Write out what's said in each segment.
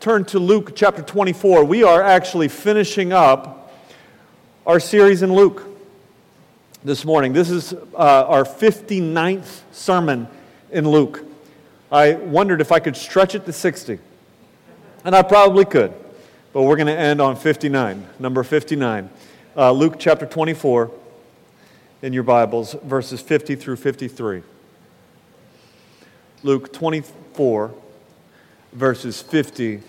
turn to Luke chapter 24. We are actually finishing up our series in Luke this morning. This is uh, our 59th sermon in Luke. I wondered if I could stretch it to 60, and I probably could, but we're going to end on 59, number 59. Uh, Luke chapter 24 in your Bibles, verses 50 through 53. Luke 24, verses 50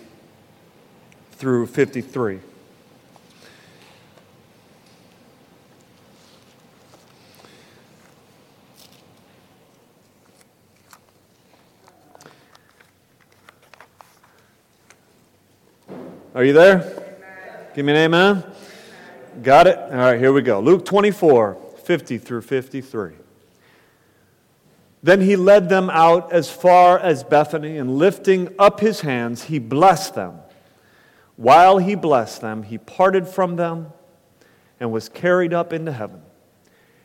through 53. Are you there? Amen. Give me an amen. Got it? All right, here we go. Luke 24, 50 through 53. Then he led them out as far as Bethany, and lifting up his hands, he blessed them. While he blessed them, he parted from them and was carried up into heaven.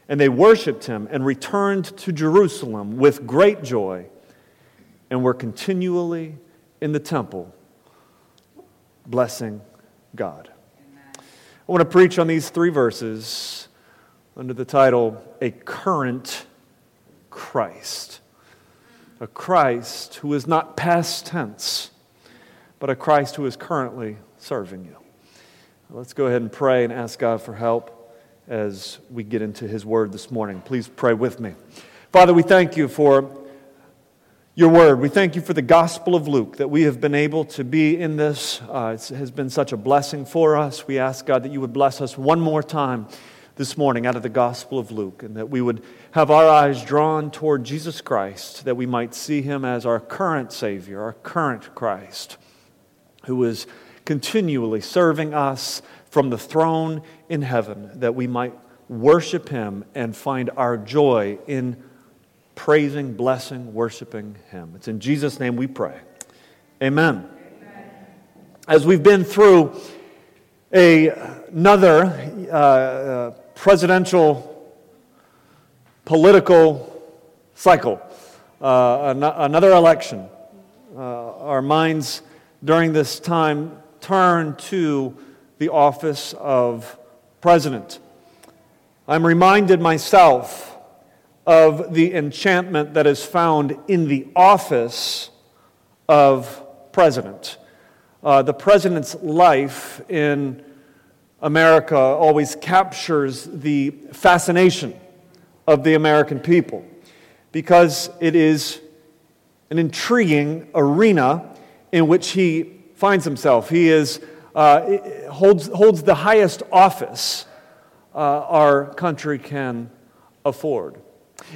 And they worshiped him and returned to Jerusalem with great joy and were continually in the temple blessing God. I want to preach on these three verses under the title, A Current Christ. A Christ who is not past tense, but a Christ who is currently serving you. Let's go ahead and pray and ask God for help as we get into His Word this morning. Please pray with me. Father, we thank you for your word. We thank you for the Gospel of Luke, that we have been able to be in this. Uh, it has been such a blessing for us. We ask, God, that you would bless us one more time this morning out of the Gospel of Luke, and that we would have our eyes drawn toward Jesus Christ, that we might see him as our current Savior, our current Christ, who is continually serving us from the throne in heaven, that we might worship him and find our joy in praising, blessing, worshiping Him. It's in Jesus' name we pray. Amen. As we've been through a, another uh, uh, presidential political cycle, uh, an- another election, uh, our minds during this time turn to the office of president. I'm reminded myself of the enchantment that is found in the office of president. Uh, the president's life in America always captures the fascination of the American people because it is an intriguing arena in which he finds himself. He is, uh, holds, holds the highest office uh, our country can afford.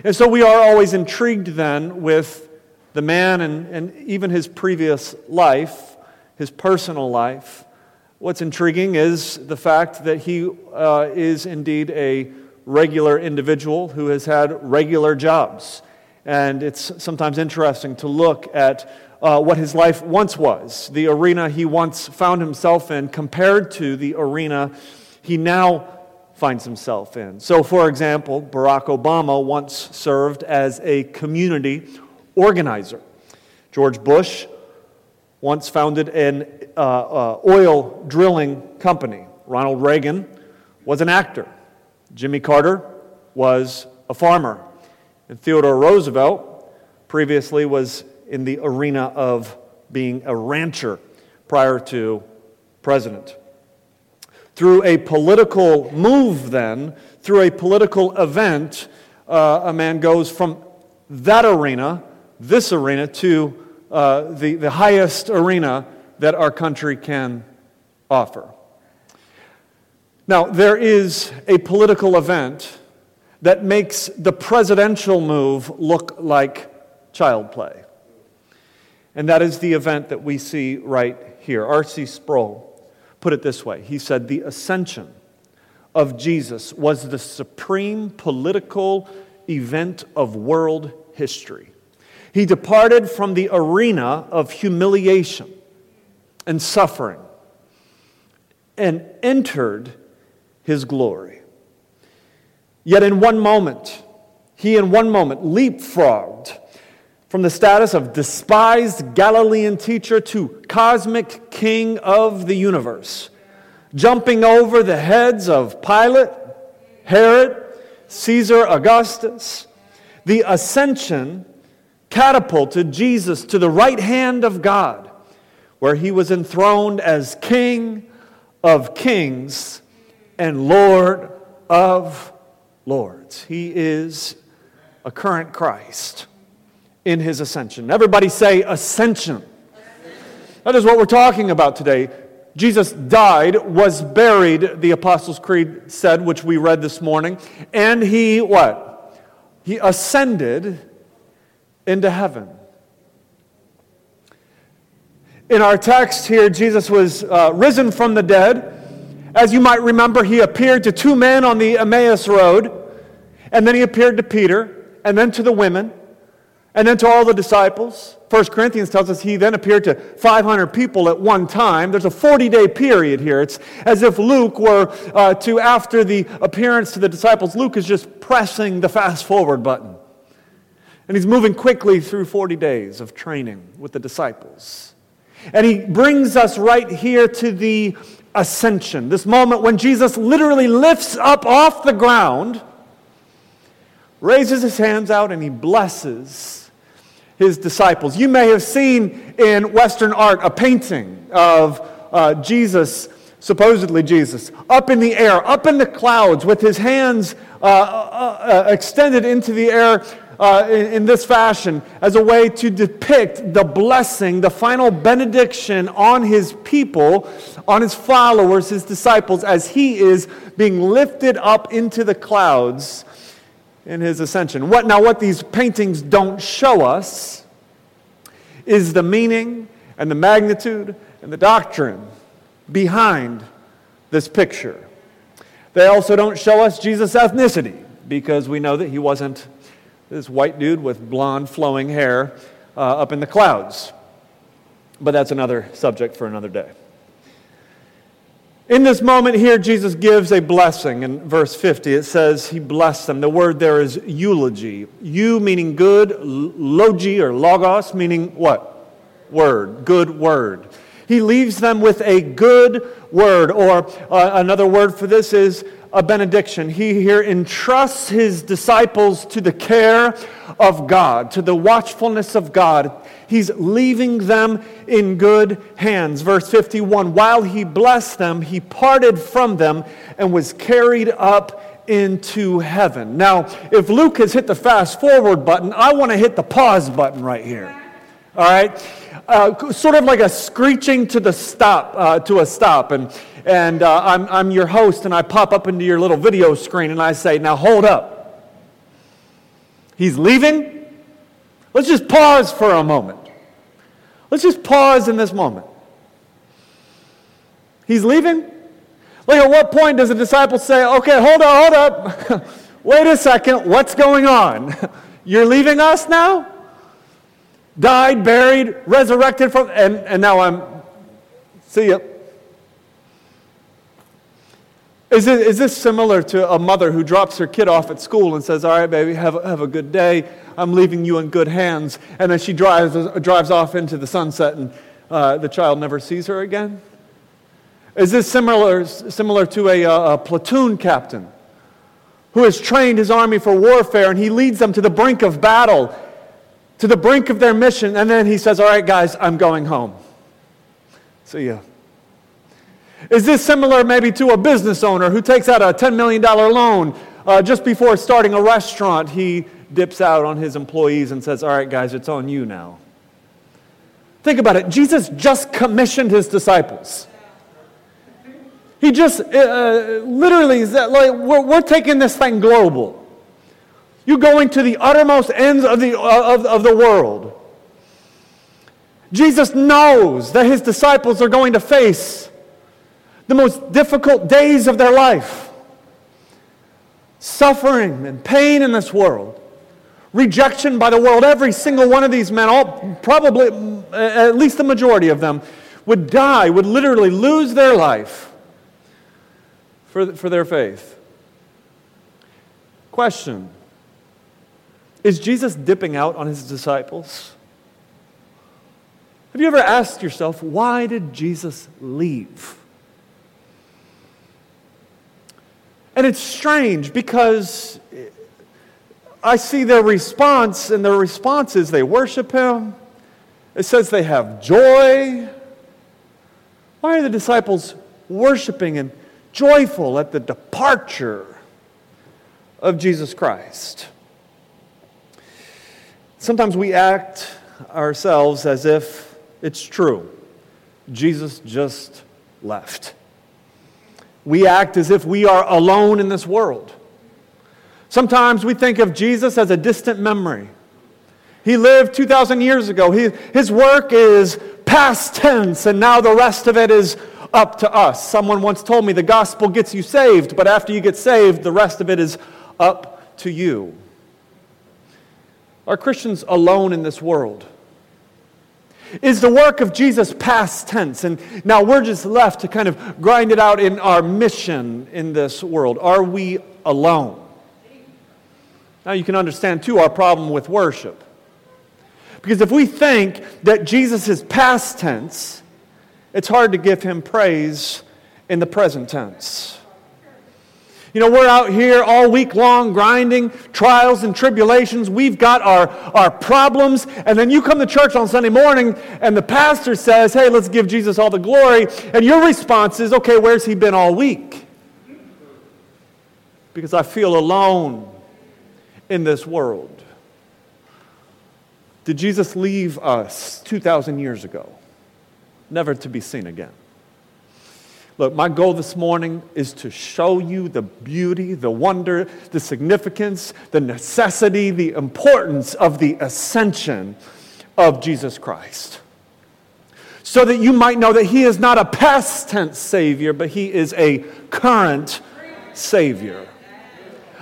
And so we are always intrigued then with the man and, and even his previous life, his personal life. What's intriguing is the fact that he uh, is indeed a regular individual who has had regular jobs. And it's sometimes interesting to look at uh, what his life once was, the arena he once found himself in, compared to the arena he now finds himself in. So, for example, Barack Obama once served as a community organizer. George Bush once founded an uh, uh, oil drilling company. Ronald Reagan was an actor. Jimmy Carter was a farmer. And Theodore Roosevelt previously was in the arena of being a rancher prior to president. Through a political move, then, through a political event, uh, a man goes from that arena, this arena, to uh, the, the highest arena that our country can offer. Now, there is a political event that makes the presidential move look like child play. And that is the event that we see right here. R.C. Sproul put it this way He said, The ascension of Jesus was the supreme political event of world history. He departed from the arena of humiliation and suffering and entered his glory. Yet, in one moment, he in one moment leapfrogged from the status of despised Galilean teacher to cosmic king of the universe, jumping over the heads of Pilate, Herod, Caesar Augustus. The ascension catapulted Jesus to the right hand of God, where he was enthroned as King of kings and Lord of lords. He is a current Christ in his ascension. Everybody say ascension. That is what we're talking about today. Jesus died, was buried, the Apostles' Creed said, which we read this morning, and he what? He ascended into heaven. In our text here, Jesus was uh, risen from the dead. As you might remember, he appeared to two men on the Emmaus Road, and then he appeared to Peter, and then to the women, and then to all the disciples. 1 Corinthians tells us he then appeared to 500 people at one time. There's a 40 day period here. It's as if Luke were uh, to, after the appearance to the disciples, Luke is just pressing the fast forward button. And he's moving quickly through 40 days of training with the disciples. And he brings us right here to the ascension, this moment when Jesus literally lifts up off the ground, raises his hands out, and he blesses his disciples. You may have seen in Western art a painting of uh, Jesus, supposedly Jesus, up in the air, up in the clouds, with his hands uh, uh, uh extended into the air, uh, in, in this fashion as a way to depict the blessing, the final benediction on his people, on his followers, his disciples, as he is being lifted up into the clouds in his ascension. What, now, what these paintings don't show us is the meaning and the magnitude and the doctrine behind this picture. They also don't show us Jesus' ethnicity because we know that he wasn't this white dude with blonde flowing hair uh, up in the clouds. But that's another subject for another day. In this moment here, Jesus gives a blessing. In verse 50, it says he blessed them. The word there is eulogy. Eu meaning good, logi or logos meaning what? Word, good word. He leaves them with a good word, or uh, another word for this is a benediction. He here entrusts his disciples to the care of God, to the watchfulness of God. He's leaving them in good hands. Verse 51 While he blessed them, he parted from them and was carried up into heaven. Now, if Luke has hit the fast forward button, I want to hit the pause button right here. All right? Uh, sort of like a screeching to the stop, uh, to a stop. And and uh, I'm, I'm your host, and I pop up into your little video screen and I say, Now hold up. He's leaving. Let's just pause for a moment. Let's just pause in this moment. He's leaving? Like, at what point does a disciple say, Okay, hold up, hold up. Wait a second, what's going on? You're leaving us now? Died, buried, resurrected from, and, and now I'm, see you. Is, it, is this similar to a mother who drops her kid off at school and says, All right, baby, have, have a good day. I'm leaving you in good hands. And then she drives, drives off into the sunset and uh, the child never sees her again? Is this similar, similar to a, a platoon captain who has trained his army for warfare and he leads them to the brink of battle, to the brink of their mission, and then he says, All right, guys, I'm going home. See ya. Is this similar maybe to a business owner who takes out a $10 million loan uh, just before starting a restaurant? He dips out on his employees and says, All right, guys, it's on you now. Think about it. Jesus just commissioned his disciples. He just uh, uh literally said, like, we're, we're taking this thing global. You're going to the uttermost ends of the, uh, of, of the world. Jesus knows that his disciples are going to face the most difficult days of their life. Suffering and pain in this world. Rejection by the world. Every single one of these men, all, probably at least the majority of them, would die, would literally lose their life for, for their faith. Question Is Jesus dipping out on his disciples? Have you ever asked yourself, why did Jesus leave? And it's strange because I see their response, and their response is they worship him. It says they have joy. Why are the disciples worshiping and joyful at the departure of Jesus Christ? Sometimes we act ourselves as if it's true. Jesus just left. We act as if we are alone in this world. Sometimes we think of Jesus as a distant memory. He lived 2,000 years ago. He, his work is past tense, and now the rest of it is up to us. Someone once told me the gospel gets you saved, but after you get saved, the rest of it is up to you. Are Christians alone in this world? Is the work of Jesus past tense? And now we're just left to kind of grind it out in our mission in this world. Are we alone? Now you can understand, too, our problem with worship. Because if we think that Jesus is past tense, it's hard to give him praise in the present tense. You know, we're out here all week long grinding trials and tribulations. We've got our, our problems. And then you come to church on Sunday morning and the pastor says, hey, let's give Jesus all the glory. And your response is, okay, where's he been all week? Because I feel alone in this world. Did Jesus leave us 2,000 years ago, never to be seen again? Look, my goal this morning is to show you the beauty, the wonder, the significance, the necessity, the importance of the ascension of Jesus Christ. So that you might know that He is not a past tense Savior, but He is a current Savior.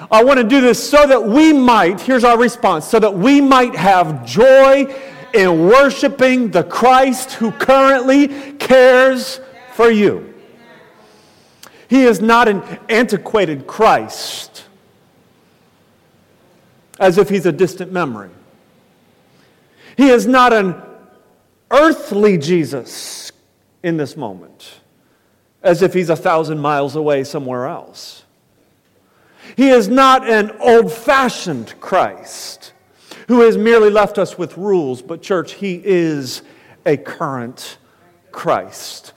I want to do this so that we might, here's our response, so that we might have joy in worshiping the Christ who currently cares for you. He is not an antiquated Christ, as if he's a distant memory. He is not an earthly Jesus in this moment, as if he's a thousand miles away somewhere else. He is not an old fashioned Christ who has merely left us with rules, but, church, he is a current Christ.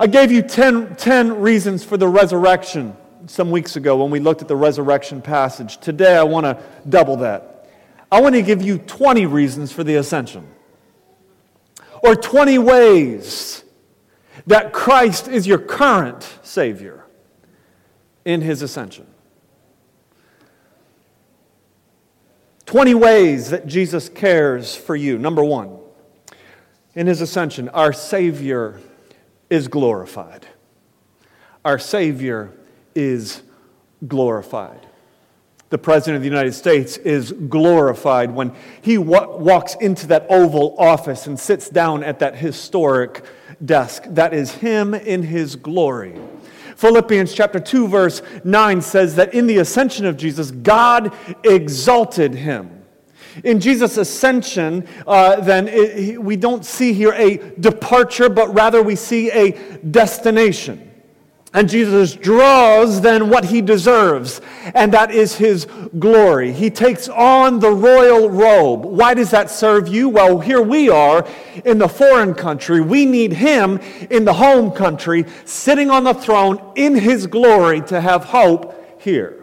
I gave you 10, 10 reasons for the resurrection some weeks ago when we looked at the resurrection passage. Today, I want to double that. I want to give you 20 reasons for the ascension, or 20 ways that Christ is your current Savior in His ascension. 20 ways that Jesus cares for you. Number one, in His ascension, our Savior is glorified. Our Savior is glorified. The President of the United States is glorified when he wa- walks into that Oval Office and sits down at that historic desk. That is Him in His glory. Philippians chapter 2, verse 9 says that in the ascension of Jesus, God exalted him in Jesus' ascension, uh, then it, we don't see here a departure, but rather we see a destination. And Jesus draws then what he deserves, and that is his glory. He takes on the royal robe. Why does that serve you? Well, here we are in the foreign country. We need him in the home country, sitting on the throne in his glory to have hope here.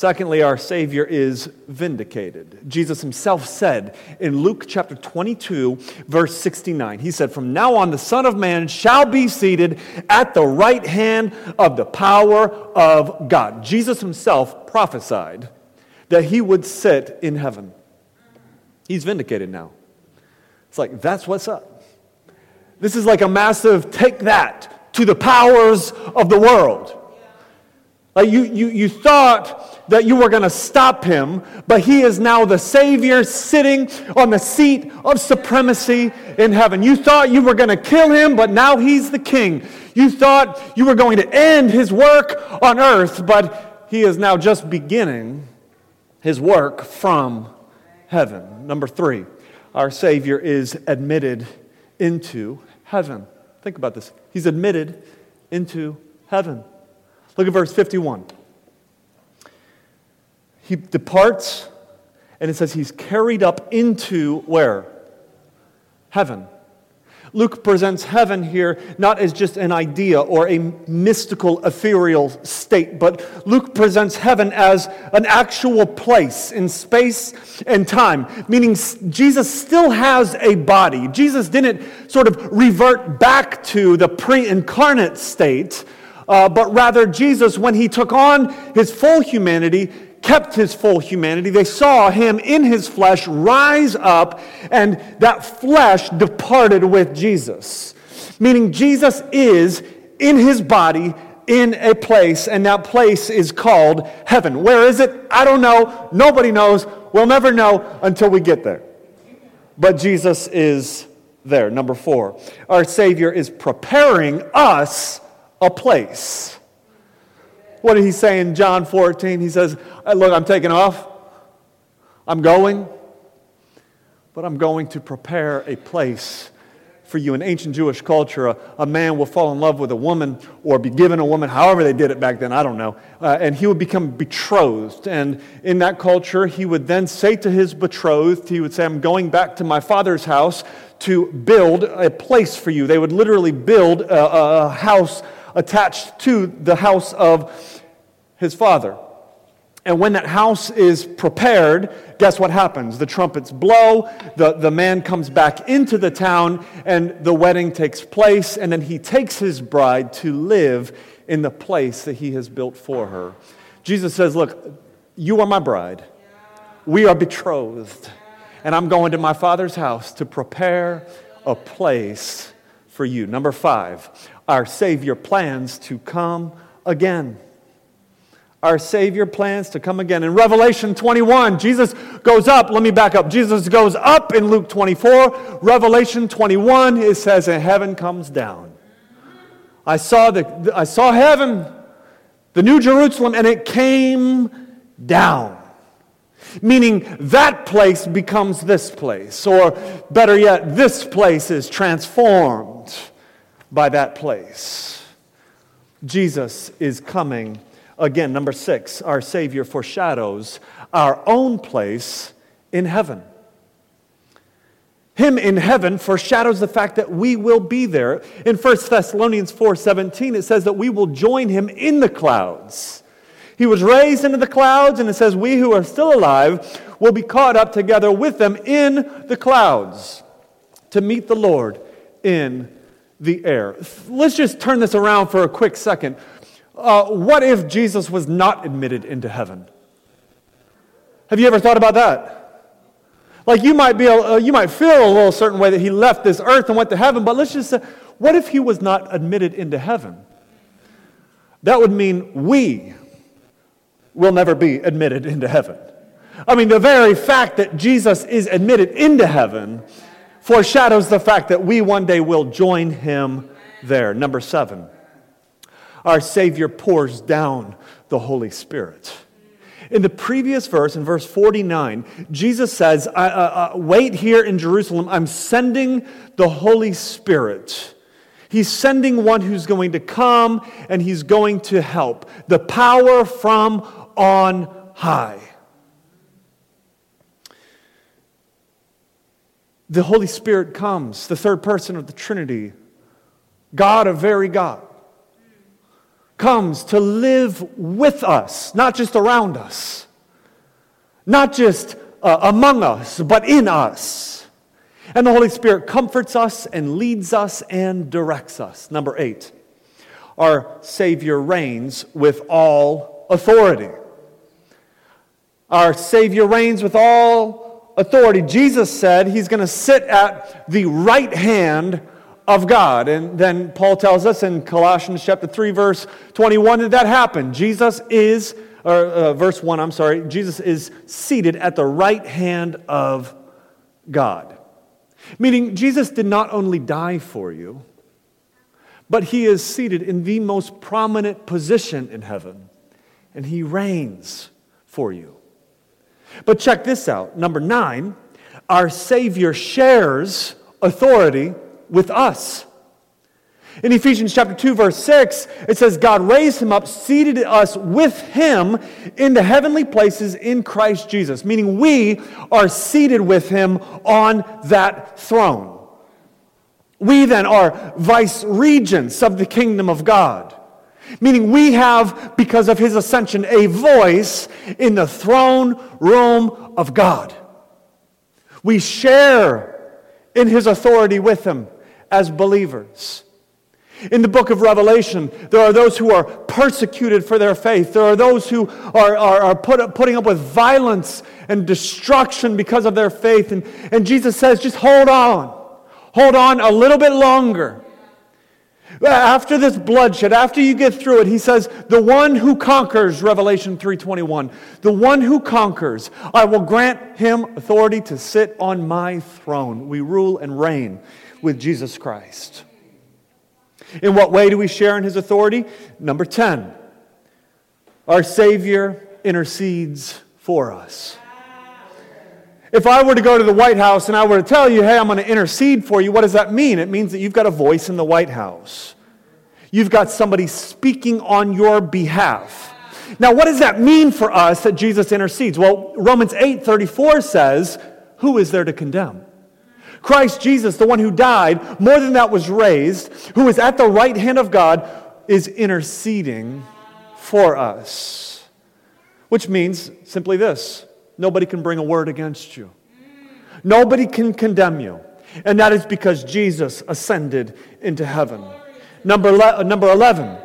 Secondly, our Savior is vindicated. Jesus himself said in Luke chapter 22, verse 69, He said, From now on, the Son of Man shall be seated at the right hand of the power of God. Jesus himself prophesied that he would sit in heaven. He's vindicated now. It's like, that's what's up. This is like a massive take that to the powers of the world. Like you, you, you thought that you were going to stop him, but he is now the Savior sitting on the seat of supremacy in heaven. You thought you were going to kill him, but now he's the king. You thought you were going to end his work on earth, but he is now just beginning his work from heaven. Number three, our Savior is admitted into heaven. Think about this. He's admitted into heaven. Look at verse 51. He departs, and it says he's carried up into where? Heaven. Luke presents heaven here not as just an idea or a mystical, ethereal state, but Luke presents heaven as an actual place in space and time, meaning Jesus still has a body. Jesus didn't sort of revert back to the pre incarnate state, uh, but rather, Jesus, when he took on his full humanity, kept his full humanity. They saw him in his flesh rise up, and that flesh departed with Jesus. Meaning, Jesus is in his body in a place, and that place is called heaven. Where is it? I don't know. Nobody knows. We'll never know until we get there. But Jesus is there. Number four, our Savior is preparing us a place. What did he say in John 14? He says, Look, I'm taking off. I'm going. But I'm going to prepare a place for you. In ancient Jewish culture, a, a, man will fall in love with a woman or be given a woman, however they did it back then, I don't know. Uh, and he would become betrothed. And in that culture, he would then say to his betrothed, he would say, I'm going back to my father's house to build a place for you. They would literally build a, a house attached to the house of his father. And when that house is prepared, guess what happens? The trumpets blow, the, the man comes back into the town, and the wedding takes place, and then he takes his bride to live in the place that he has built for her. Jesus says, Look, you are my bride. We are betrothed. And I'm going to my father's house to prepare a place for you. Number five, our Savior plans to come again. Our Savior plans to come again. In Revelation 21, Jesus goes up. Let me back up. Jesus goes up in Luke 24. Revelation 21, it says, and heaven comes down. I saw, the, I saw heaven, the New Jerusalem, and it came down. Meaning that place becomes this place, or better yet, this place is transformed by that place. Jesus is coming again. Number six, our Savior foreshadows our own place in heaven. Him in heaven foreshadows the fact that we will be there. In 1 Thessalonians 4:17 it says that we will join him in the clouds. He was raised into the clouds and it says we who are still alive will be caught up together with them in the clouds to meet the Lord in the air. Let's just turn this around for a quick second. Uh, what if Jesus was not admitted into heaven? Have you ever thought about that? Like you might be, a, uh, you might feel a little certain way that he left this earth and went to heaven, but let's just say, what if he was not admitted into heaven? That would mean we will never be admitted into heaven. I mean, the very fact that Jesus is admitted into heaven foreshadows the fact that we one day will join him there. Number seven, our Savior pours down the Holy Spirit. In the previous verse, in verse 49, Jesus says, uh, uh, Wait here in Jerusalem, I'm sending the Holy Spirit. He's sending one who's going to come and he's going to help. The power from on high. The Holy Spirit comes, the third person of the Trinity, God, a very God, comes to live with us, not just around us, not just uh, among us, but in us. And the Holy Spirit comforts us and leads us and directs us. Number eight, our Savior reigns with all authority. Our Savior reigns with all authority. Jesus said he's going to sit at the right hand of God. And then Paul tells us in Colossians chapter 3, verse 21, that that happened. Jesus is, or uh, verse 1, I'm sorry, Jesus is seated at the right hand of God. Meaning, Jesus did not only die for you, but he is seated in the most prominent position in heaven, and he reigns for you. But check this out. Number nine, our Savior shares authority with us. In Ephesians chapter 2 verse 6, it says God raised him up, seated us with him in the heavenly places in Christ Jesus, meaning we are seated with him on that throne. We then are vice regents of the kingdom of God. Meaning we have, because of his ascension, a voice in the throne room of God. We share in his authority with him as believers. In the book of Revelation, there are those who are persecuted for their faith. There are those who are, are, are put, putting up with violence and destruction because of their faith. And, and Jesus says, just hold on. Hold on a little bit longer. After this bloodshed, after you get through it, he says, the one who conquers, Revelation 3.21, the one who conquers, I will grant him authority to sit on my throne. We rule and reign with Jesus Christ. In what way do we share in his authority? Number 10, our Savior intercedes for us. If I were to go to the White House and I were to tell you, hey, I'm going to intercede for you, what does that mean? It means that you've got a voice in the White House. You've got somebody speaking on your behalf. Now, what does that mean for us that Jesus intercedes? Well, Romans 8 34 says, Who is there to condemn? Christ Jesus, the one who died, more than that was raised, who is at the right hand of God, is interceding for us. Which means simply this nobody can bring a word against you, nobody can condemn you. And that is because Jesus ascended into heaven. Number, le- uh, number 11,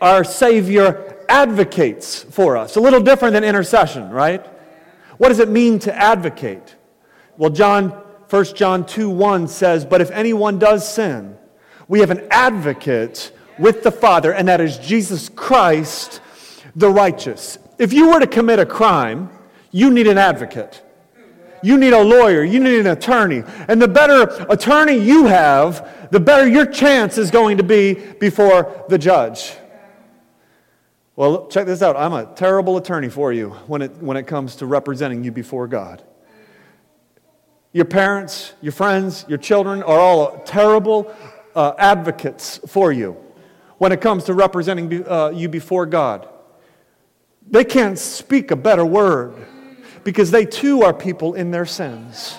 our Savior advocates for us. A little different than intercession, right? What does it mean to advocate? Well, John 1 John 2 1 says, But if anyone does sin, we have an advocate with the Father, and that is Jesus Christ, the righteous. If you were to commit a crime, you need an advocate. You need a lawyer. You need an attorney. And the better attorney you have, the better your chance is going to be before the judge. Well, check this out. I'm a terrible attorney for you when it, when it comes to representing you before God. Your parents, your friends, your children are all terrible uh, advocates for you when it comes to representing uh, you before God. They can't speak a better word because they too are people in their sins.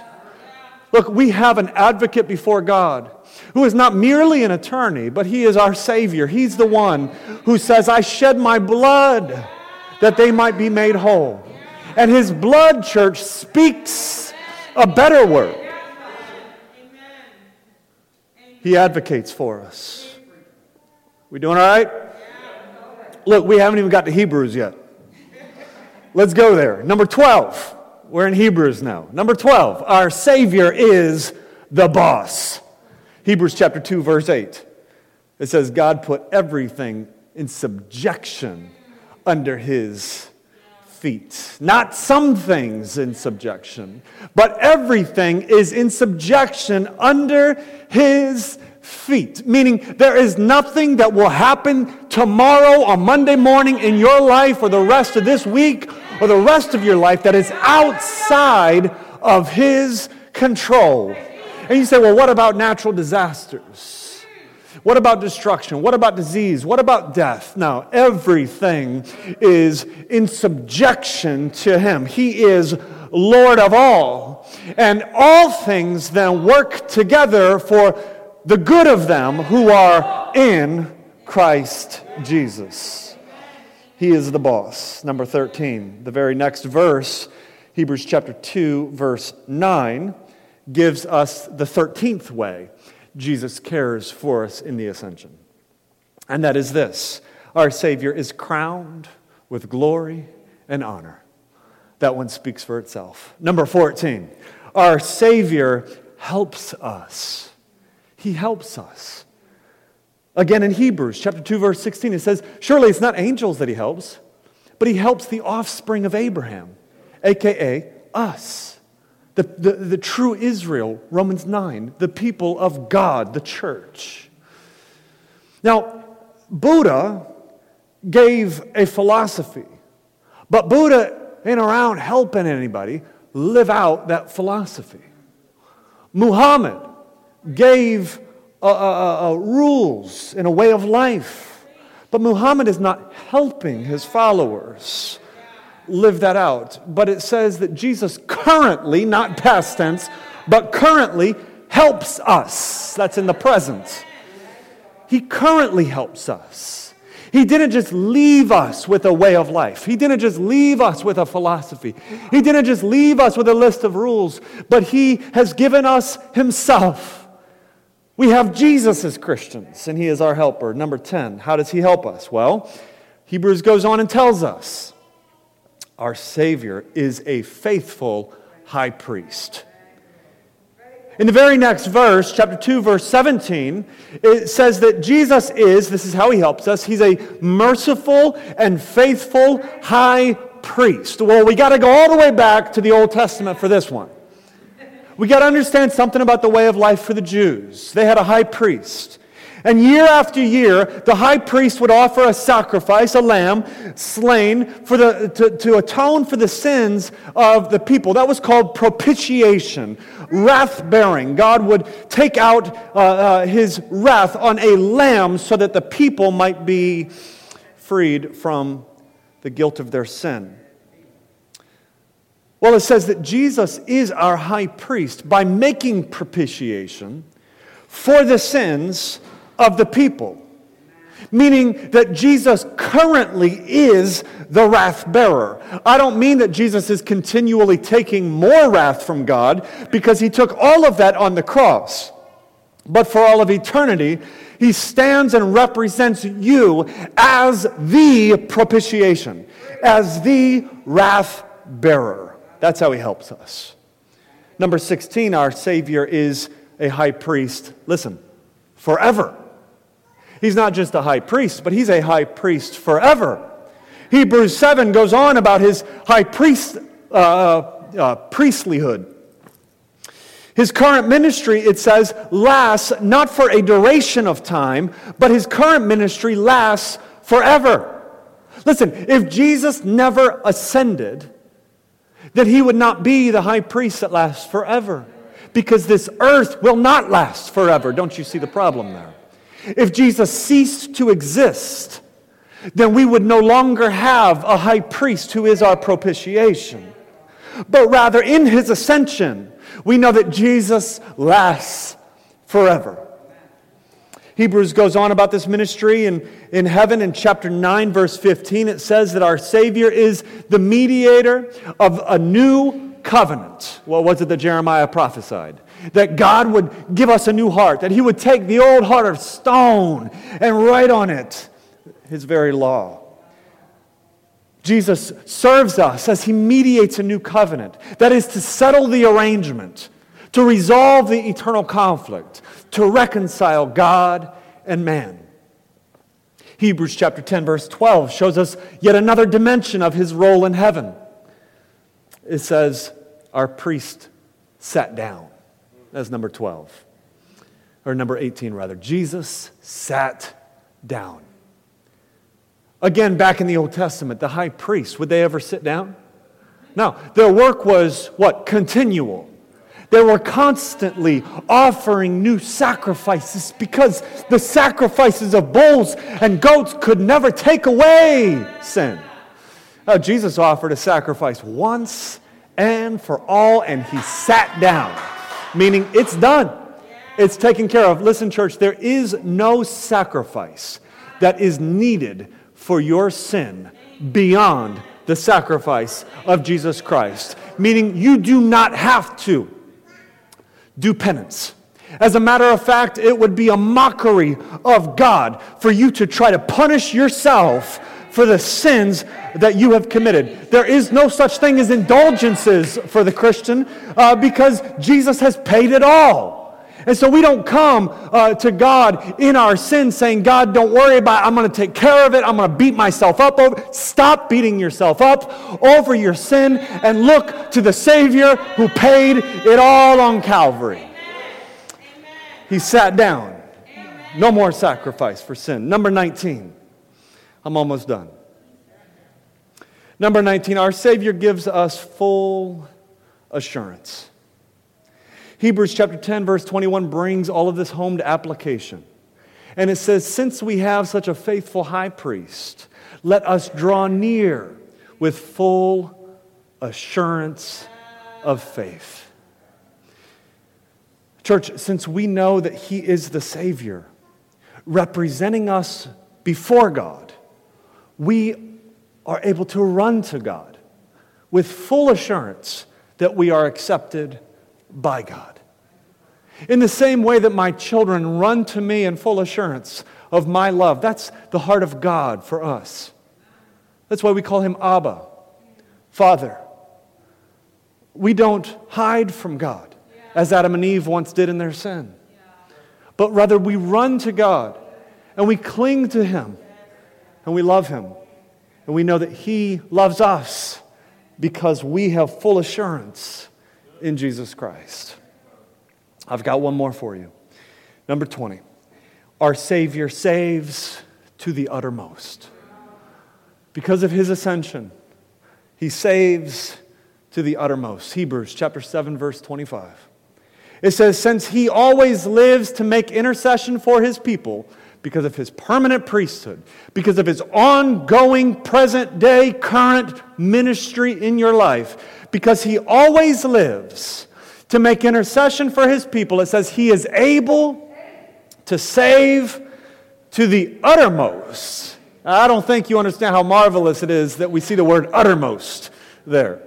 Look, we have an advocate before God who is not merely an attorney, but he is our Savior. He's the one who says, I shed my blood that they might be made whole. And his blood, church, speaks a better word. He advocates for us. We doing all right? Look, we haven't even got to Hebrews yet. Let's go there. Number 12. We're in Hebrews now. Number 12. Our Savior is the boss. Hebrews chapter 2, verse 8. It says, God put everything in subjection under his feet. Not some things in subjection, but everything is in subjection under his feet. Meaning, there is nothing that will happen tomorrow or Monday morning in your life or the rest of this week or the rest of your life that is outside of his control. And you say, well, what about natural disasters? What about destruction? What about disease? What about death? Now, everything is in subjection to Him. He is Lord of all. And all things then work together for the good of them who are in Christ Jesus. He is the boss. Number 13, the very next verse, Hebrews chapter 2, verse 9, gives us the 13th way Jesus cares for us in the ascension. And that is this our Savior is crowned with glory and honor. That one speaks for itself. Number 14, our Savior helps us. He helps us. Again, in Hebrews chapter 2, verse 16, it says, Surely it's not angels that he helps, but he helps the offspring of Abraham, aka us the, the, the true Israel, Romans 9, the people of God, the church. Now, Buddha gave a philosophy, but Buddha ain't around helping anybody. live out that philosophy. Muhammad gave uh, uh, uh, rules and a way of life, but Muhammad is not helping his followers live that out. But it says that Jesus currently, not past tense, but currently helps us. That's in the present. He currently helps us. He didn't just leave us with a way of life. He didn't just leave us with a philosophy. He didn't just leave us with a list of rules, but He has given us Himself. We have Jesus as Christians, and He is our helper. Number 10, how does He help us? Well, Hebrews goes on and tells us our Savior is a faithful high priest. In the very next verse, chapter 2, verse 17, it says that Jesus is, this is how he helps us, he's a merciful and faithful high priest. Well, we got to go all the way back to the Old Testament for this one. We got to understand something about the way of life for the Jews. They had a high priest. And year after year, the high priest would offer a sacrifice, a lamb slain, for the, to, to atone for the sins of the people. That was called propitiation, wrath bearing. God would take out uh, uh, his wrath on a lamb so that the people might be freed from the guilt of their sin. Well, it says that Jesus is our high priest by making propitiation for the sins of the people. Meaning that Jesus currently is the wrath bearer. I don't mean that Jesus is continually taking more wrath from God because he took all of that on the cross. But for all of eternity, he stands and represents you as the propitiation, as the wrath bearer. That's how he helps us. Number 16, our Savior is a high priest. Listen, forever. He's not just a high priest, but he's a high priest forever. Hebrews 7 goes on about his high priest, uh, uh, priestlyhood. His current ministry, it says, lasts not for a duration of time, but his current ministry lasts forever. Listen, if Jesus never ascended, then he would not be the high priest that lasts forever. Because this earth will not last forever. Don't you see the problem there? If Jesus ceased to exist, then we would no longer have a high priest who is our propitiation. But rather, in his ascension, we know that Jesus lasts forever. Hebrews goes on about this ministry in, in heaven in chapter 9, verse 15. It says that our Savior is the mediator of a new covenant. What was it that Jeremiah prophesied? that God would give us a new heart, that He would take the old heart of stone and write on it His very law. Jesus serves us as He mediates a new covenant, that is, to settle the arrangement, to resolve the eternal conflict, to reconcile God and man. Hebrews chapter 10, verse 12 shows us yet another dimension of his role in heaven. It says, Our priest sat down. That's number 12. Or number 18, rather. Jesus sat down. Again, back in the Old Testament, the high priest, would they ever sit down? No. Their work was what? Continual. They were constantly offering new sacrifices because the sacrifices of bulls and goats could never take away sin. Now, Jesus offered a sacrifice once and for all, and he sat down meaning it's done. It's taken care of. Listen, church, there is no sacrifice that is needed for your sin beyond the sacrifice of Jesus Christ, meaning you do not have to do penance. As a matter of fact, it would be a mockery of God for you to try to punish yourself for the sins that you have committed. There is no such thing as indulgences for the Christian uh, because Jesus has paid it all. And so we don't come uh, to God in our sin saying, God, don't worry about it. I'm going to take care of it. I'm going to beat myself up over Stop beating yourself up over your sin and look to the Savior who paid it all on Calvary. He sat down. No more sacrifice for sin. Number 19. I'm almost done. Number 19, our Savior gives us full assurance. Hebrews chapter 10, verse 21 brings all of this home to application. And it says, Since we have such a faithful high priest, let us draw near with full assurance of faith. Church, since we know that He is the Savior, representing us before God, we are able to run to God with full assurance that we are accepted by God. In the same way that my children run to me in full assurance of my love, that's the heart of God for us. That's why we call him Abba, Father. We don't hide from God as Adam and Eve once did in their sin, but rather we run to God and we cling to him and we love him. And we know that he loves us because we have full assurance in Jesus Christ. I've got one more for you. Number 20. Our Savior saves to the uttermost. Because of his ascension, he saves to the uttermost. Hebrews chapter 7 verse 25. It says since he always lives to make intercession for his people because of his permanent priesthood, because of his ongoing present day current ministry in your life, because he always lives to make intercession for his people. It says he is able to save to the uttermost. I don't think you understand how marvelous it is that we see the word uttermost there.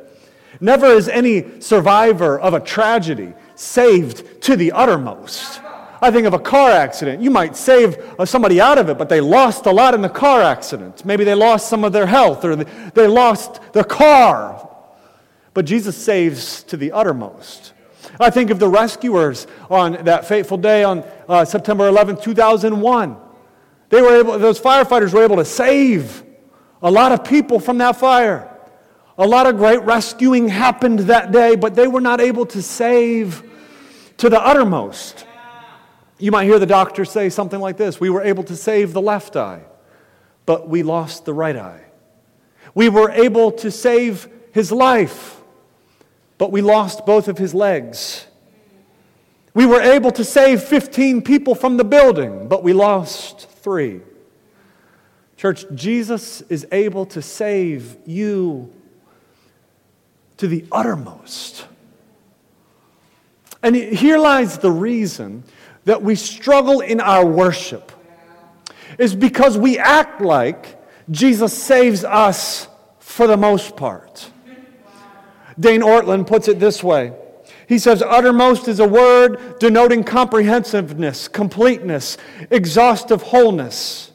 Never is any survivor of a tragedy saved to the uttermost. I think of a car accident. You might save uh, somebody out of it, but they lost a lot in the car accident. Maybe they lost some of their health or they lost their car. But Jesus saves to the uttermost. I think of the rescuers on that fateful day on uh, September 11, 2001. They were able, those firefighters were able to save a lot of people from that fire. A lot of great rescuing happened that day, but they were not able to save to the uttermost. You might hear the doctor say something like this We were able to save the left eye, but we lost the right eye. We were able to save his life, but we lost both of his legs. We were able to save 15 people from the building, but we lost three. Church, Jesus is able to save you to the uttermost. And here lies the reason that we struggle in our worship is because we act like Jesus saves us for the most part. Dane Ortlund puts it this way. He says, uttermost is a word denoting comprehensiveness, completeness, exhaustive wholeness.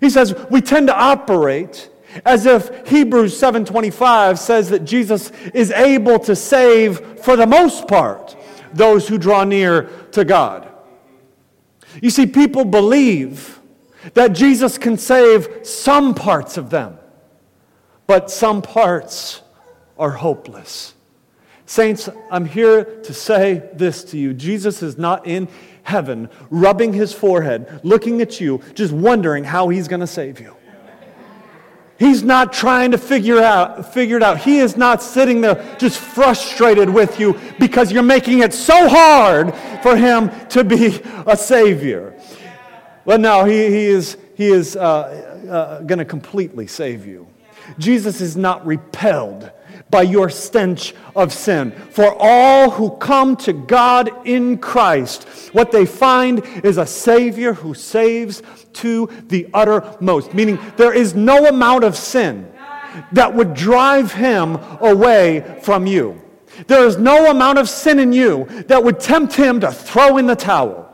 He says, we tend to operate as if Hebrews 7:25 says that Jesus is able to save for the most part those who draw near to God. You see, people believe that Jesus can save some parts of them, but some parts are hopeless. Saints, I'm here to say this to you Jesus is not in heaven, rubbing his forehead, looking at you, just wondering how he's going to save you. He's not trying to figure out figure it out. He is not sitting there just frustrated with you because you're making it so hard for him to be a savior. But no, he, he is he is uh, uh, going to completely save you. Jesus is not repelled by your stench of sin. For all who come to God in Christ, what they find is a Savior who saves to the uttermost. Meaning, there is no amount of sin that would drive him away from you. There is no amount of sin in you that would tempt him to throw in the towel.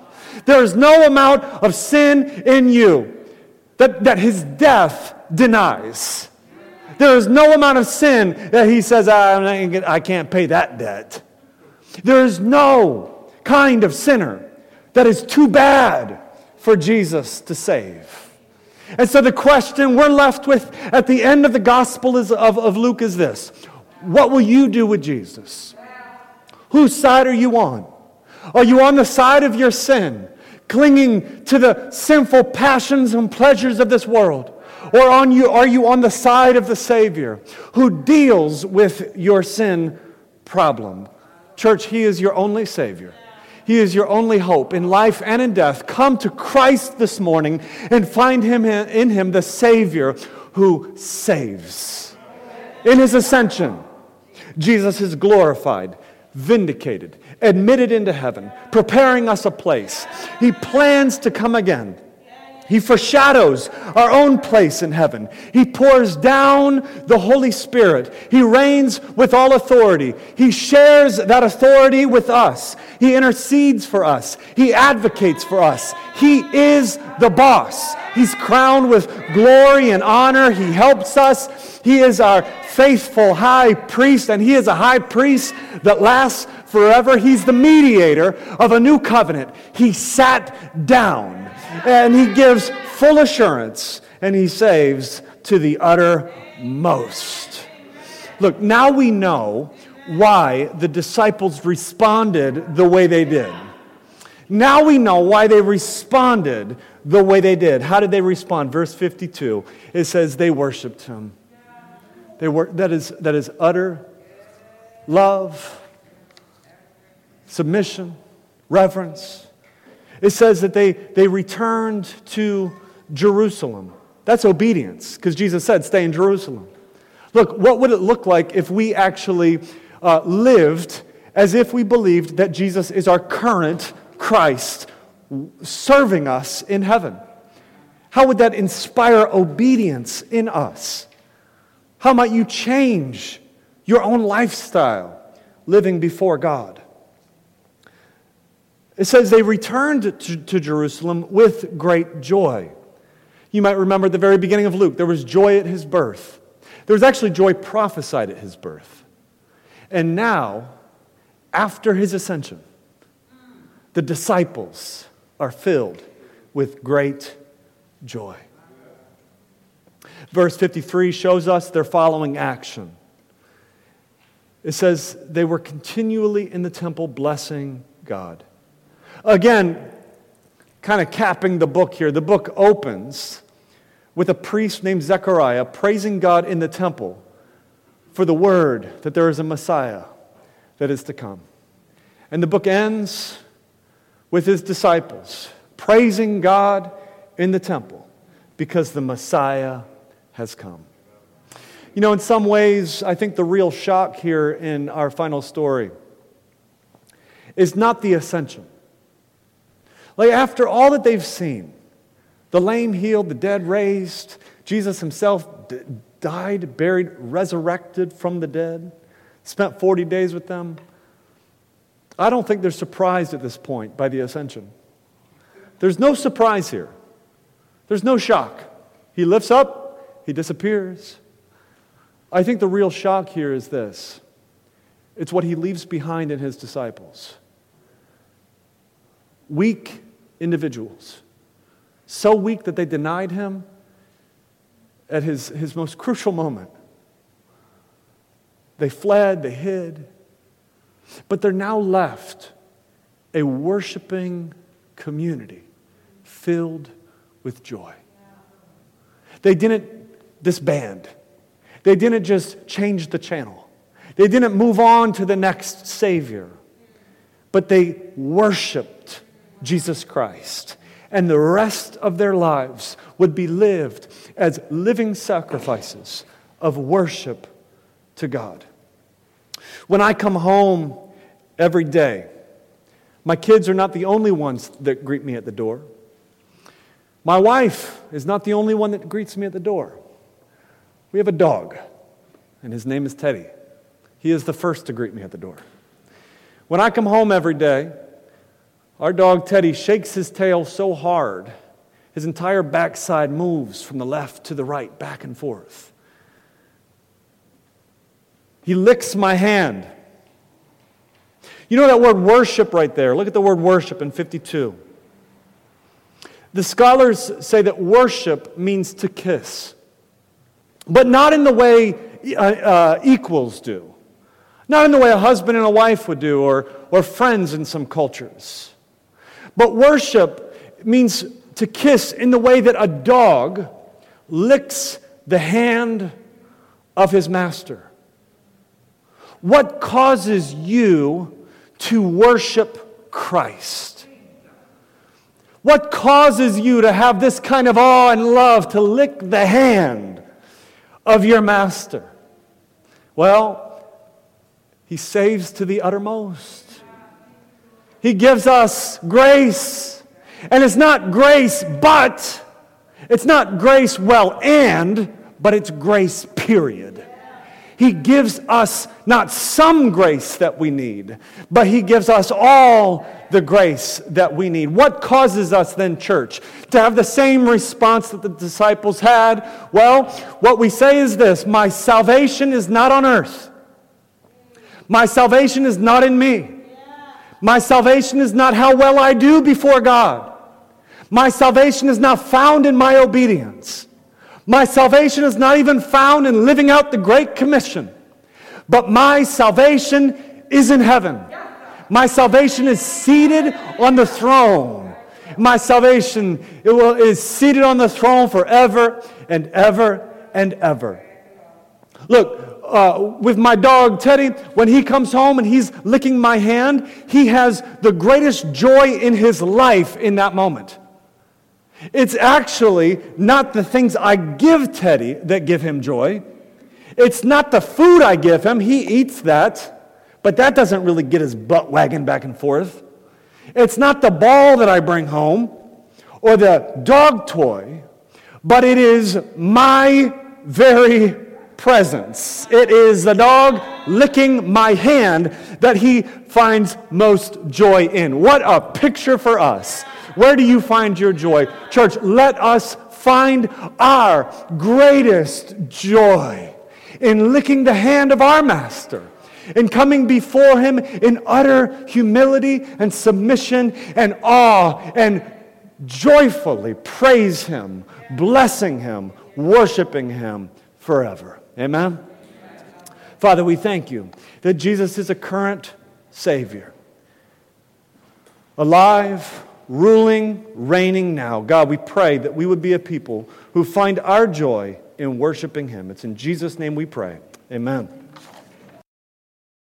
There is no amount of sin in you that, that his death denies. There is no amount of sin that he says, I can't pay that debt. There is no kind of sinner that is too bad for Jesus to save. And so the question we're left with at the end of the Gospel of, of Luke is this What will you do with Jesus? Whose side are you on? Are you on the side of your sin, clinging to the sinful passions and pleasures of this world? Or on you, are you on the side of the Savior who deals with your sin problem. Church, He is your only Savior. He is your only hope in life and in death. Come to Christ this morning and find him in him the Savior who saves. In his ascension, Jesus is glorified, vindicated, admitted into heaven, preparing us a place. He plans to come again. He foreshadows our own place in heaven. He pours down the Holy Spirit. He reigns with all authority. He shares that authority with us. He intercedes for us. He advocates for us. He is the boss. He's crowned with glory and honor. He helps us. He is our faithful high priest, and He is a high priest that lasts forever. He's the mediator of a new covenant. He sat down and he gives full assurance and he saves to the uttermost. Look, now we know why the disciples responded the way they did. Now we know why they responded the way they did. How did they respond? Verse 52, it says they worshiped him. They were, that, is, that is utter love, submission, reverence. It says that they, they returned to Jerusalem. That's obedience, because Jesus said, stay in Jerusalem. Look, what would it look like if we actually uh, lived as if we believed that Jesus is our current Christ serving us in heaven? How would that inspire obedience in us? How might you change your own lifestyle living before God? It says they returned to, to, Jerusalem with great joy. You might remember at the very beginning of Luke, there was joy at his birth. There was actually joy prophesied at his birth. And now, after his ascension, the disciples are filled with great joy. Verse 53 shows us their following action. It says, They were continually in the temple blessing God. Again, kind of capping the book here, the book opens with a priest named Zechariah praising God in the temple for the word that there is a Messiah that is to come. And the book ends with his disciples praising God in the temple because the Messiah has come. You know, in some ways, I think the real shock here in our final story is not the ascension. Like, after all that they've seen, the lame healed, the dead raised, Jesus himself d- died, buried, resurrected from the dead, spent 40 days with them. I don't think they're surprised at this point by the ascension. There's no surprise here, there's no shock. He lifts up, he disappears. I think the real shock here is this it's what he leaves behind in his disciples. Weak individuals. So weak that they denied him at his, his most crucial moment. They fled, they hid. But they're now left a worshiping community filled with joy. They didn't disband, they didn't just change the channel, they didn't move on to the next Savior, but they worshiped Jesus Christ. And the rest of their lives would be lived as living sacrifices of worship to God. When I come home every day, my kids are not the only ones that greet me at the door. My wife is not the only one that greets me at the door. We have a dog, and his name is Teddy. He is the first to greet me at the door. When I come home every day, our dog Teddy shakes his tail so hard, his entire backside moves from the left to the right, back and forth. He licks my hand. You know that word worship right there? Look at the word worship in 52. The scholars say that worship means to kiss, but not in the way uh, uh, equals do, not in the way a husband and a wife would do, or, or friends in some cultures. But worship means to kiss in the way that a dog licks the hand of his master. What causes you to worship Christ? What causes you to have this kind of awe and love to lick the hand of your master? Well, he saves to the uttermost. He gives us grace. And it's not grace, but, it's not grace, well, and, but it's grace, period. He gives us not some grace that we need, but He gives us all the grace that we need. What causes us then, church, to have the same response that the disciples had? Well, what we say is this My salvation is not on earth, my salvation is not in me. My salvation is not how well I do before God. My salvation is not found in my obedience. My salvation is not even found in living out the Great Commission, but my salvation is in heaven. My salvation is seated on the throne. My salvation is seated on the throne forever and ever and ever. Look, uh, with my dog Teddy, when he comes home and he's licking my hand, he has the greatest joy in his life in that moment. It's actually not the things I give Teddy that give him joy. It's not the food I give him. He eats that, but that doesn't really get his butt wagging back and forth. It's not the ball that I bring home or the dog toy, but it is my very presence. It is the dog licking my hand that he finds most joy in. What a picture for us where do you find your joy? Church, let us find our greatest joy in licking the hand of our Master, in coming before Him in utter humility and submission and awe, and joyfully praise Him, blessing Him, worshiping Him forever. Amen? Father, we thank you that Jesus is a current Savior, alive ruling, reigning now. God, we pray that we would be a people who find our joy in worshiping Him. It's in Jesus' name we pray. Amen.